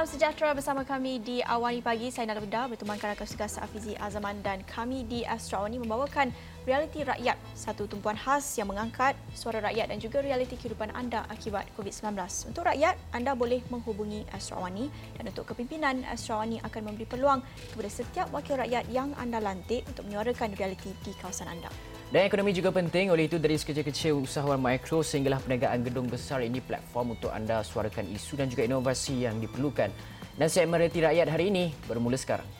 Salam sejahtera bersama kami di Awani Pagi. Saya Nala Benda bertemankan rakan tugas Afizi Azaman dan kami di Astro Awani membawakan realiti rakyat, satu tumpuan khas yang mengangkat suara rakyat dan juga realiti kehidupan anda akibat COVID-19. Untuk rakyat, anda boleh menghubungi Astro Awani dan untuk kepimpinan Astro Awani akan memberi peluang kepada setiap wakil rakyat yang anda lantik untuk menyuarakan realiti di kawasan anda. Dan ekonomi juga penting, oleh itu dari sekecil-kecil usahawan mikro sehinggalah perniagaan gedung besar ini platform untuk anda suarakan isu dan juga inovasi yang diperlukan. Dan segmen Reti Rakyat hari ini bermula sekarang.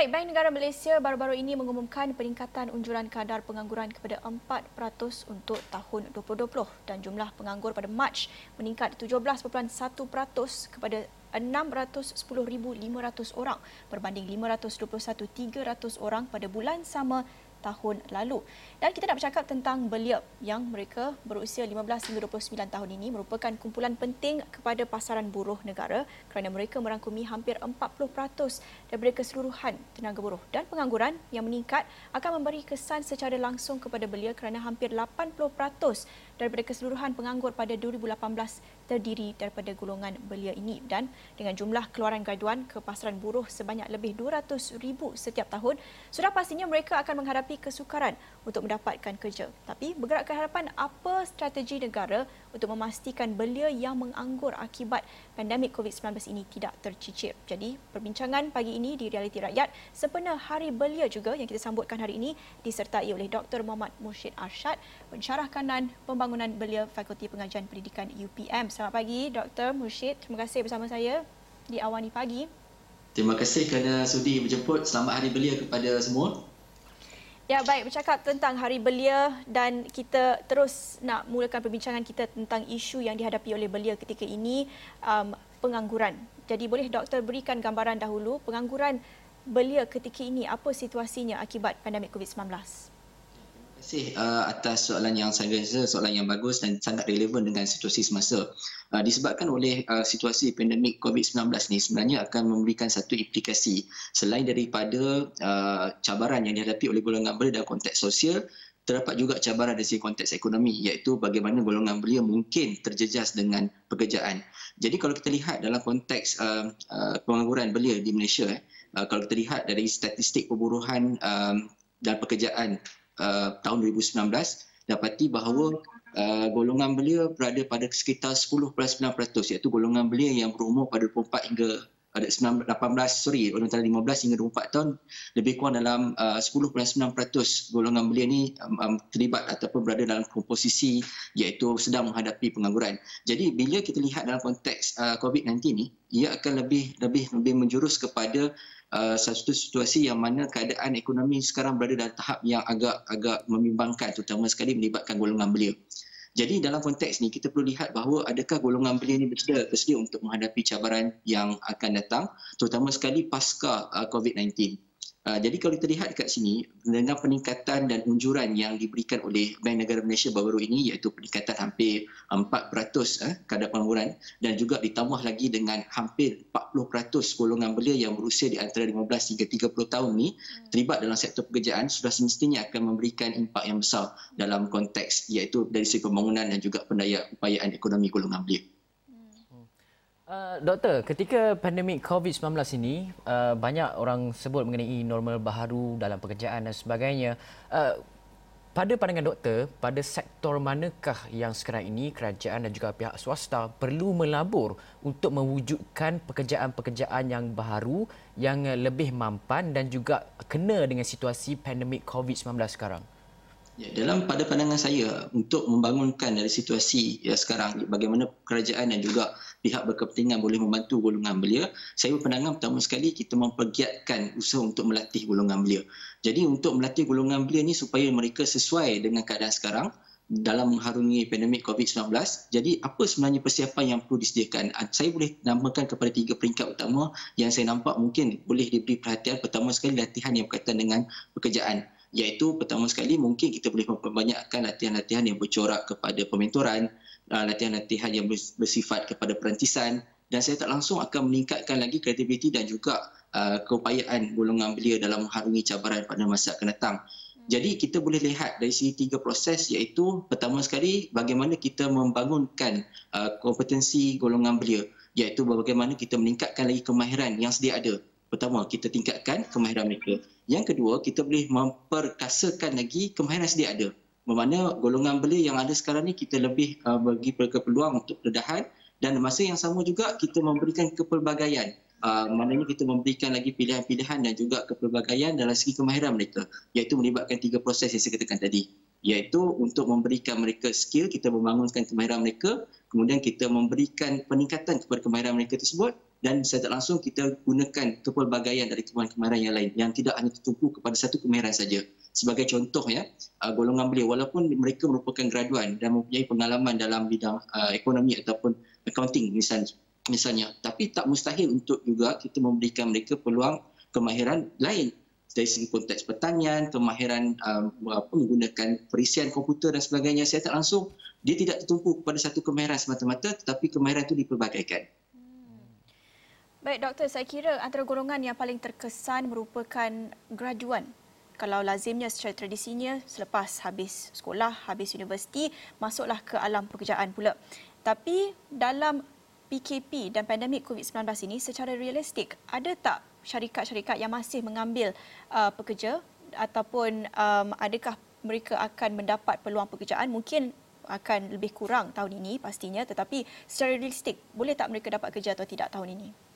Baik, Bank Negara Malaysia baru-baru ini mengumumkan peningkatan unjuran kadar pengangguran kepada 4% untuk tahun 2020 dan jumlah penganggur pada Mac meningkat 17.1% kepada 610,500 orang berbanding 521,300 orang pada bulan sama tahun lalu. Dan kita nak bercakap tentang belia yang mereka berusia 15 hingga 29 tahun ini merupakan kumpulan penting kepada pasaran buruh negara kerana mereka merangkumi hampir 40% daripada keseluruhan tenaga buruh. Dan pengangguran yang meningkat akan memberi kesan secara langsung kepada belia kerana hampir 80% daripada keseluruhan penganggur pada 2018 terdiri daripada golongan belia ini dan dengan jumlah keluaran graduan ke pasaran buruh sebanyak lebih 200 ribu setiap tahun sudah pastinya mereka akan menghadapi kesukaran untuk mendapatkan kerja tapi bergerak ke hadapan apa strategi negara untuk memastikan belia yang menganggur akibat pandemik COVID-19 ini tidak tercicir jadi perbincangan pagi ini di Realiti Rakyat sempena Hari Belia juga yang kita sambutkan hari ini disertai oleh Dr. Muhammad Mursyid Arshad pensyarah kanan pembangunan Belia Fakulti Pengajian Pendidikan UPM. Selamat pagi Dr. Mursyid. Terima kasih bersama saya di Awani Pagi. Terima kasih kerana sudi menjemput. Selamat Hari Belia kepada semua. Ya baik, bercakap tentang Hari Belia dan kita terus nak mulakan perbincangan kita tentang isu yang dihadapi oleh belia ketika ini, um, pengangguran. Jadi boleh doktor berikan gambaran dahulu pengangguran belia ketika ini, apa situasinya akibat pandemik COVID-19? Kasih uh, atas soalan yang saya rasa soalan yang bagus dan sangat relevan dengan situasi semasa. Uh, disebabkan oleh uh, situasi pandemik COVID-19 ni sebenarnya akan memberikan satu implikasi selain daripada uh, cabaran yang dihadapi oleh golongan belia dalam konteks sosial terdapat juga cabaran dari segi konteks ekonomi iaitu bagaimana golongan belia mungkin terjejas dengan pekerjaan. Jadi kalau kita lihat dalam konteks uh, uh, pengangguran belia di Malaysia eh, uh, kalau kita lihat dari statistik perburuhan um, dan pekerjaan Uh, tahun 2019 dapati bahawa uh, golongan belia berada pada sekitar 10.9% iaitu golongan belia yang berumur pada 24 hingga ada 18 sorry antara 15 hingga 24 tahun lebih kurang dalam uh, 10.9% golongan belia ni um, um, terlibat ataupun berada dalam komposisi iaitu sedang menghadapi pengangguran. Jadi bila kita lihat dalam konteks uh, COVID-19 ni ia akan lebih lebih lebih menjurus kepada uh, satu situasi yang mana keadaan ekonomi sekarang berada dalam tahap yang agak agak membimbangkan terutama sekali melibatkan golongan belia. Jadi dalam konteks ni kita perlu lihat bahawa adakah golongan belia ini bersedia, bersedia untuk menghadapi cabaran yang akan datang terutama sekali pasca uh, COVID-19. Uh, jadi kalau kita lihat dekat sini dengan peningkatan dan unjuran yang diberikan oleh Bank Negara Malaysia baru-baru ini iaitu peningkatan hampir 4% eh, kadar pengangguran dan juga ditambah lagi dengan hampir 40% golongan belia yang berusia di antara 15 hingga 30 tahun ni terlibat dalam sektor pekerjaan sudah semestinya akan memberikan impak yang besar dalam konteks iaitu dari segi pembangunan dan juga pendaya upayaan ekonomi golongan belia. Uh, doktor, ketika pandemik COVID-19 ini, uh, banyak orang sebut mengenai normal baharu dalam pekerjaan dan sebagainya. Uh, pada pandangan doktor, pada sektor manakah yang sekarang ini kerajaan dan juga pihak swasta perlu melabur untuk mewujudkan pekerjaan-pekerjaan yang baharu yang lebih mampan dan juga kena dengan situasi pandemik COVID-19 sekarang? Ya, dalam pada pandangan saya untuk membangunkan dari situasi ya sekarang bagaimana kerajaan dan juga pihak berkepentingan boleh membantu golongan belia, saya berpandangan pertama sekali kita mempergiatkan usaha untuk melatih golongan belia. Jadi untuk melatih golongan belia ni supaya mereka sesuai dengan keadaan sekarang dalam mengharungi pandemik COVID-19. Jadi apa sebenarnya persiapan yang perlu disediakan? Ah, saya boleh namakan kepada tiga peringkat utama yang saya nampak mungkin boleh diberi perhatian. Pertama sekali latihan yang berkaitan dengan pekerjaan iaitu pertama sekali mungkin kita boleh memperbanyakkan latihan-latihan yang bercorak kepada pementoran, uh, latihan-latihan yang bersifat kepada perantisan dan saya tak langsung akan meningkatkan lagi kredibiliti dan juga uh, keupayaan golongan belia dalam mengharungi cabaran pada masa akan datang. Jadi kita boleh lihat dari segi tiga proses iaitu pertama sekali bagaimana kita membangunkan uh, kompetensi golongan belia iaitu bagaimana kita meningkatkan lagi kemahiran yang sedia ada. Pertama, kita tingkatkan kemahiran mereka. Yang kedua, kita boleh memperkasakan lagi kemahiran sedia ada. Bermakna golongan belia yang ada sekarang ni kita lebih uh, bagi mereka peluang untuk perdahan dan masa yang sama juga kita memberikan kepelbagaian. Uh, maknanya kita memberikan lagi pilihan-pilihan dan juga kepelbagaian dalam segi kemahiran mereka. Iaitu melibatkan tiga proses yang saya katakan tadi. Iaitu untuk memberikan mereka skill kita membangunkan kemahiran mereka. Kemudian kita memberikan peningkatan kepada kemahiran mereka tersebut dan secara langsung kita gunakan kepelbagaian dari kemahiran yang lain yang tidak hanya tertumpu kepada satu kemahiran saja sebagai contoh ya uh, golongan belia walaupun mereka merupakan graduan dan mempunyai pengalaman dalam bidang uh, ekonomi ataupun accounting misalnya misalnya tapi tak mustahil untuk juga kita memberikan mereka peluang kemahiran lain dari segi konteks pertanian kemahiran um, menggunakan perisian komputer dan sebagainya saya tak langsung dia tidak tertumpu kepada satu kemahiran semata-mata tetapi kemahiran itu dipelbagaikan. Baik doktor, saya kira antara golongan yang paling terkesan merupakan graduan. Kalau lazimnya secara tradisinya selepas habis sekolah, habis universiti, masuklah ke alam pekerjaan pula. Tapi dalam PKP dan pandemik COVID-19 ini secara realistik ada tak syarikat-syarikat yang masih mengambil uh, pekerja ataupun um, adakah mereka akan mendapat peluang pekerjaan mungkin akan lebih kurang tahun ini pastinya tetapi secara realistik boleh tak mereka dapat kerja atau tidak tahun ini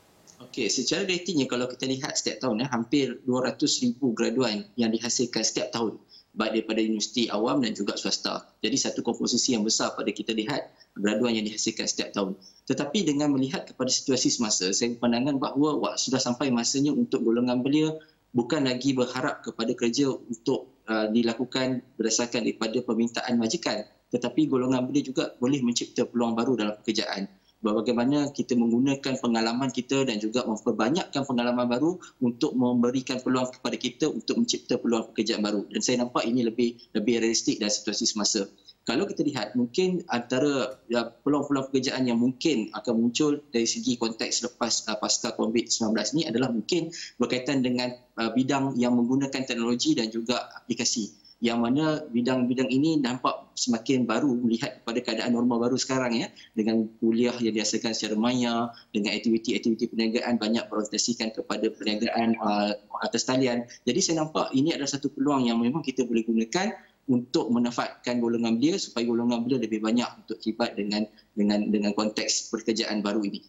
Okey, secara ratingnya kalau kita lihat setiap tahun ya, hampir 200,000 graduan yang dihasilkan setiap tahun baik daripada universiti awam dan juga swasta. Jadi satu komposisi yang besar pada kita lihat graduan yang dihasilkan setiap tahun. Tetapi dengan melihat kepada situasi semasa, saya berpandangan bahawa wah, sudah sampai masanya untuk golongan belia bukan lagi berharap kepada kerja untuk uh, dilakukan berdasarkan daripada permintaan majikan. Tetapi golongan belia juga boleh mencipta peluang baru dalam pekerjaan bagaimana kita menggunakan pengalaman kita dan juga memperbanyakkan pengalaman baru untuk memberikan peluang kepada kita untuk mencipta peluang pekerjaan baru. Dan saya nampak ini lebih lebih realistik dalam situasi semasa. Kalau kita lihat mungkin antara ya, peluang-peluang pekerjaan yang mungkin akan muncul dari segi konteks lepas uh, pasca COVID-19 ini adalah mungkin berkaitan dengan uh, bidang yang menggunakan teknologi dan juga aplikasi yang mana bidang-bidang ini nampak semakin baru melihat kepada keadaan normal baru sekarang ya. Dengan kuliah yang dihasilkan secara maya dengan aktiviti-aktiviti perniagaan banyak berorientasikan kepada perniagaan uh, atas talian. Jadi saya nampak ini adalah satu peluang yang memang kita boleh gunakan untuk menafatkan golongan belia supaya golongan belia lebih banyak untuk terlibat dengan dengan dengan konteks pekerjaan baru ini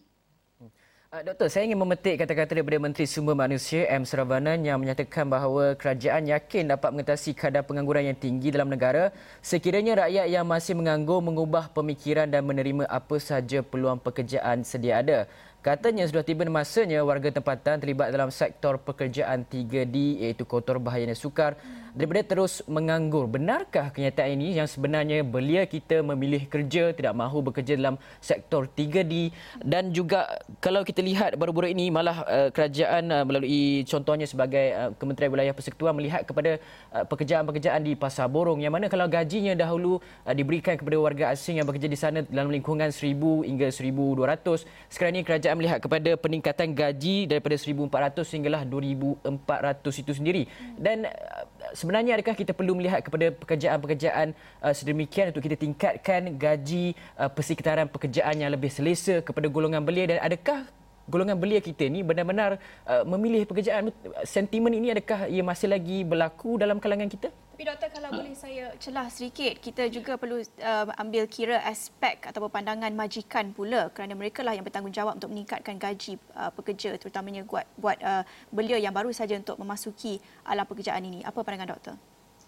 Doktor, saya ingin memetik kata-kata daripada Menteri Sumber Manusia M. Saravanan yang menyatakan bahawa kerajaan yakin dapat mengatasi kadar pengangguran yang tinggi dalam negara sekiranya rakyat yang masih menganggur mengubah pemikiran dan menerima apa sahaja peluang pekerjaan sedia ada. Katanya sudah tiba masanya warga tempatan terlibat dalam sektor pekerjaan 3D iaitu kotor bahaya dan sukar daripada terus menganggur. Benarkah kenyataan ini yang sebenarnya belia kita memilih kerja tidak mahu bekerja dalam sektor 3D dan juga kalau kita lihat baru-baru ini malah uh, kerajaan uh, melalui contohnya sebagai uh, Kementerian Wilayah Persekutuan melihat kepada pekerjaan-pekerjaan di Pasar Borong yang mana kalau gajinya dahulu diberikan kepada warga asing yang bekerja di sana dalam lingkungan 1000 hingga 1200 sekarang ini kerajaan melihat kepada peningkatan gaji daripada 1400 sehinggalah 2400 itu sendiri. Dan uh, sebenarnya adakah kita perlu melihat kepada pekerjaan-pekerjaan uh, sedemikian untuk kita tingkatkan gaji uh, persekitaran pekerjaan yang lebih selesa kepada golongan belia? Dan adakah golongan belia kita ni benar-benar memilih pekerjaan? Sentimen ini adakah ia masih lagi berlaku dalam kalangan kita tapi doktor kalau boleh saya celah sedikit, kita juga perlu uh, ambil kira aspek ataupun pandangan majikan pula kerana mereka lah yang bertanggungjawab untuk meningkatkan gaji uh, pekerja terutamanya buat buat uh, belia yang baru saja untuk memasuki alam pekerjaan ini. Apa pandangan doktor?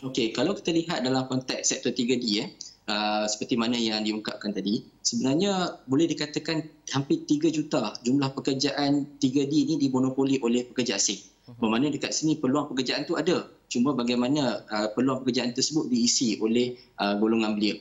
Okey, kalau kita lihat dalam konteks sektor 3D eh, uh, seperti mana yang diungkapkan tadi, sebenarnya boleh dikatakan hampir 3 juta jumlah pekerjaan 3D ini dimonopoli oleh pekerja asing. Mhm. Bermakna dekat sini peluang pekerjaan tu ada. Cuma bagaimana uh, peluang pekerjaan tersebut diisi oleh uh, golongan belia.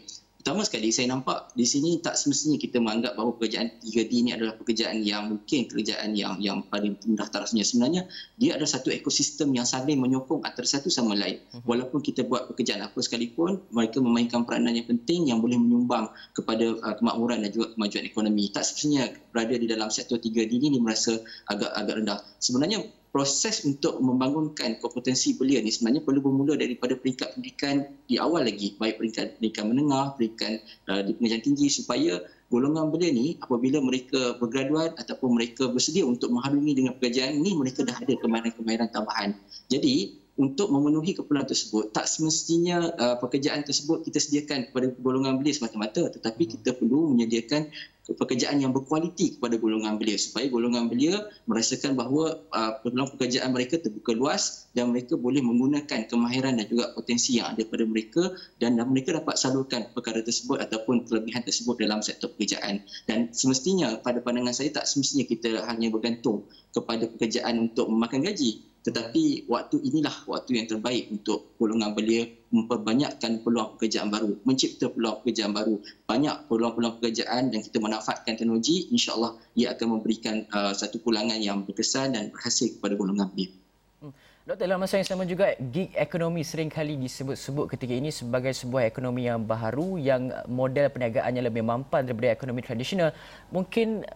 Pertama sekali saya nampak di sini tak semestinya kita menganggap bahawa pekerjaan 3D ini adalah pekerjaan yang mungkin pekerjaan yang yang paling rendah tarafnya. Sebenarnya dia ada satu ekosistem yang saling menyokong antara satu sama lain. Mhm. Walaupun kita buat pekerjaan apa sekalipun, mereka memainkan peranan yang penting yang boleh menyumbang kepada uh, kemakmuran dan juga kemajuan ekonomi. Tak semestinya berada di dalam sektor 3D ini merasa agak agak rendah. Sebenarnya proses untuk membangunkan kompetensi belia ni sebenarnya perlu bermula daripada peringkat pendidikan di awal lagi baik peringkat pendidikan menengah, peringkat uh, di pengajian tinggi supaya golongan belia ni apabila mereka bergraduat ataupun mereka bersedia untuk mengharungi dengan pekerjaan ini mereka dah ada kemahiran-kemahiran tambahan. Jadi untuk memenuhi keperluan tersebut tak semestinya uh, pekerjaan tersebut kita sediakan kepada golongan belia semata-mata. Tetapi hmm. kita perlu menyediakan pekerjaan yang berkualiti kepada golongan belia supaya golongan belia merasakan bahawa uh, peluang pekerjaan mereka terbuka luas dan mereka boleh menggunakan kemahiran dan juga potensi yang ada pada mereka dan, mereka dapat salurkan perkara tersebut ataupun kelebihan tersebut dalam sektor pekerjaan. Dan semestinya pada pandangan saya tak semestinya kita hanya bergantung kepada pekerjaan untuk memakan gaji tetapi waktu inilah waktu yang terbaik untuk golongan belia memperbanyakkan peluang pekerjaan baru, mencipta peluang pekerjaan baru. Banyak peluang-peluang pekerjaan dan kita manfaatkan teknologi, insya-Allah ia akan memberikan uh, satu pulangan yang berkesan dan berhasil kepada golongan belia. Hmm. Doktor, dalam masa yang sama juga, gig ekonomi seringkali disebut-sebut ketika ini sebagai sebuah ekonomi yang baharu yang model perniagaannya lebih mampan daripada ekonomi tradisional. Mungkin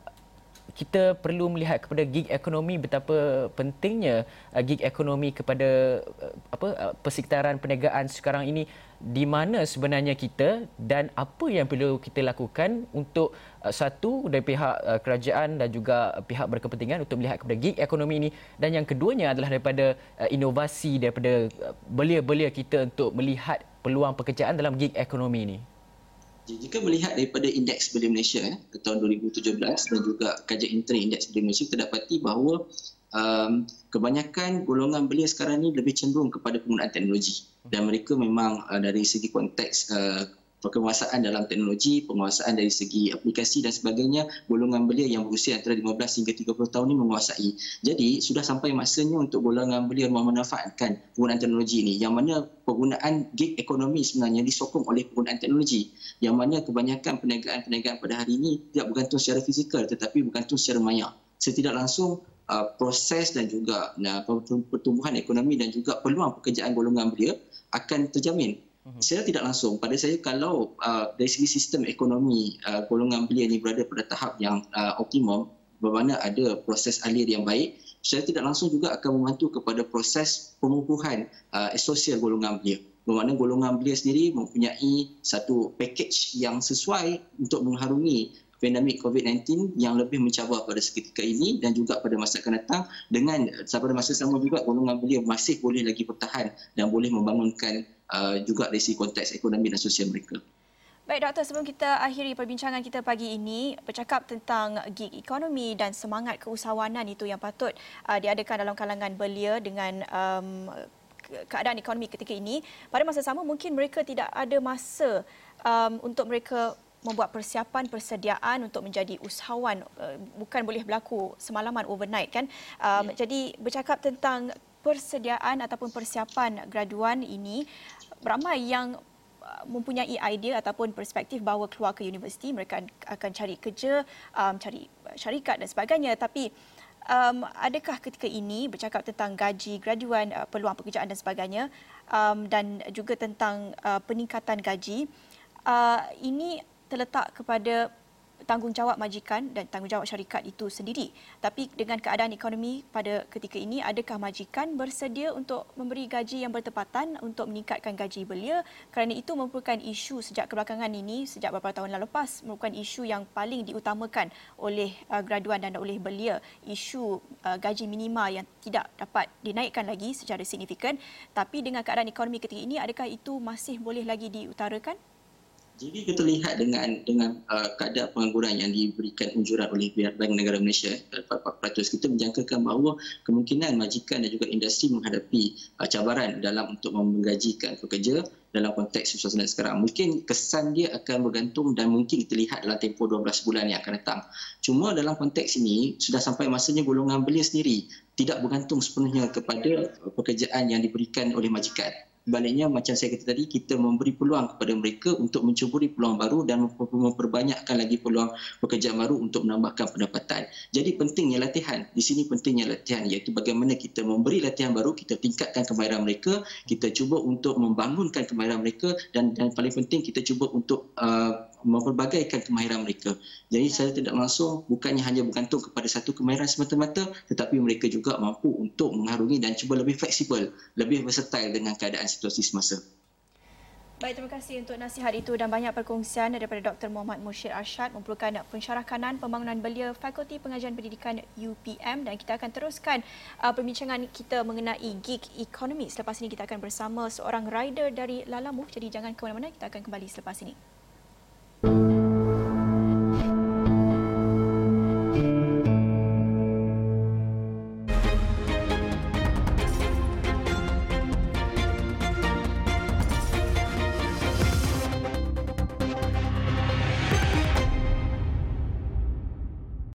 kita perlu melihat kepada gig ekonomi betapa pentingnya uh, gig ekonomi kepada uh, apa uh, persekitaran perniagaan sekarang ini di mana sebenarnya kita dan apa yang perlu kita lakukan untuk satu dari pihak kerajaan dan juga pihak berkepentingan untuk melihat kepada gig ekonomi ini. Dan yang keduanya adalah daripada inovasi daripada belia-belia kita untuk melihat peluang pekerjaan dalam gig ekonomi ini jika melihat daripada indeks belia Malaysia eh, tahun 2017 dan juga kajian intern indeks belia Malaysia kita dapati bahawa um, kebanyakan golongan belia sekarang ini lebih cenderung kepada penggunaan teknologi. Dan mereka memang uh, dari segi konteks uh, penguasaan dalam teknologi, penguasaan dari segi aplikasi dan sebagainya, golongan belia yang berusia antara 15 hingga 30 tahun ini menguasai. Jadi, sudah sampai masanya untuk golongan belia memanfaatkan penggunaan teknologi ini. Yang mana penggunaan gig ekonomi sebenarnya disokong oleh penggunaan teknologi. Yang mana kebanyakan perniagaan-perniagaan pada hari ini tidak bergantung secara fizikal tetapi bergantung secara maya. Setidak langsung, uh, proses dan juga uh, pertumbuhan ekonomi dan juga peluang pekerjaan golongan belia akan terjamin Mhm. Secara tidak langsung. Pada saya kalau uh, dari segi sistem ekonomi uh, golongan belia ini berada pada tahap yang uh, optimum bermakna ada proses alir yang baik secara tidak langsung juga akan membantu kepada proses pengukuhan uh, sosial golongan belia. Bermakna golongan belia sendiri mempunyai satu package yang sesuai untuk mengharungi pandemik COVID-19 yang lebih mencabar pada seketika ini dan juga pada masa akan datang. Dengan pada masa sama juga golongan belia masih boleh lagi bertahan dan boleh membangunkan uh, juga dari segi konteks ekonomi dan sosial mereka. Baik doktor, sebelum kita akhiri perbincangan kita pagi ini bercakap tentang gig ekonomi dan semangat keusahawanan itu yang patut uh, diadakan dalam kalangan belia dengan um, keadaan ekonomi ketika ini. Pada masa sama mungkin mereka tidak ada masa um, untuk mereka membuat persiapan persediaan untuk menjadi usahawan uh, bukan boleh berlaku semalaman overnight kan. Um, ya. Jadi bercakap tentang persediaan ataupun persiapan graduan ini ramai yang uh, mempunyai idea ataupun perspektif bahawa keluar ke universiti mereka akan cari kerja, um, cari syarikat dan sebagainya. Tapi um, adakah ketika ini bercakap tentang gaji graduan, uh, peluang pekerjaan dan sebagainya um, dan juga tentang uh, peningkatan gaji uh, ini terletak kepada tanggungjawab majikan dan tanggungjawab syarikat itu sendiri. Tapi dengan keadaan ekonomi pada ketika ini, adakah majikan bersedia untuk memberi gaji yang bertepatan untuk meningkatkan gaji belia? Kerana itu merupakan isu sejak kebelakangan ini, sejak beberapa tahun lepas, merupakan isu yang paling diutamakan oleh uh, graduan dan oleh belia. Isu uh, gaji minima yang tidak dapat dinaikkan lagi secara signifikan. Tapi dengan keadaan ekonomi ketika ini, adakah itu masih boleh lagi diutarakan? Jadi kita lihat dengan dengan uh, kadar pengangguran yang diberikan unjuran oleh Bank Negara Malaysia 4%, kita menjangkakan bahawa kemungkinan majikan dan juga industri menghadapi uh, cabaran dalam untuk menggajikan pekerja dalam konteks suasana sekarang. Mungkin kesan dia akan bergantung dan mungkin kita lihat dalam tempoh 12 bulan yang akan datang. Cuma dalam konteks ini sudah sampai masanya golongan belia sendiri tidak bergantung sepenuhnya kepada pekerjaan yang diberikan oleh majikan Sebaliknya macam saya kata tadi kita memberi peluang kepada mereka untuk mencuburi peluang baru dan memperbanyakkan lagi peluang pekerjaan baru untuk menambahkan pendapatan. Jadi pentingnya latihan. Di sini pentingnya latihan iaitu bagaimana kita memberi latihan baru, kita tingkatkan kemahiran mereka, kita cuba untuk membangunkan kemahiran mereka dan dan paling penting kita cuba untuk uh, memperbagaikan kemahiran mereka. Jadi ya. saya tidak langsung bukannya hanya bergantung kepada satu kemahiran semata-mata tetapi mereka juga mampu untuk mengarungi dan cuba lebih fleksibel, lebih versatile dengan keadaan situasi semasa. Baik, terima kasih untuk nasihat itu dan banyak perkongsian daripada Dr. Muhammad Mushir Arshad memerlukan pensyarah kanan pembangunan belia Fakulti Pengajian Pendidikan UPM dan kita akan teruskan uh, perbincangan kita mengenai gig economy. Selepas ini kita akan bersama seorang rider dari Lalamu. Jadi jangan ke mana-mana, kita akan kembali selepas ini.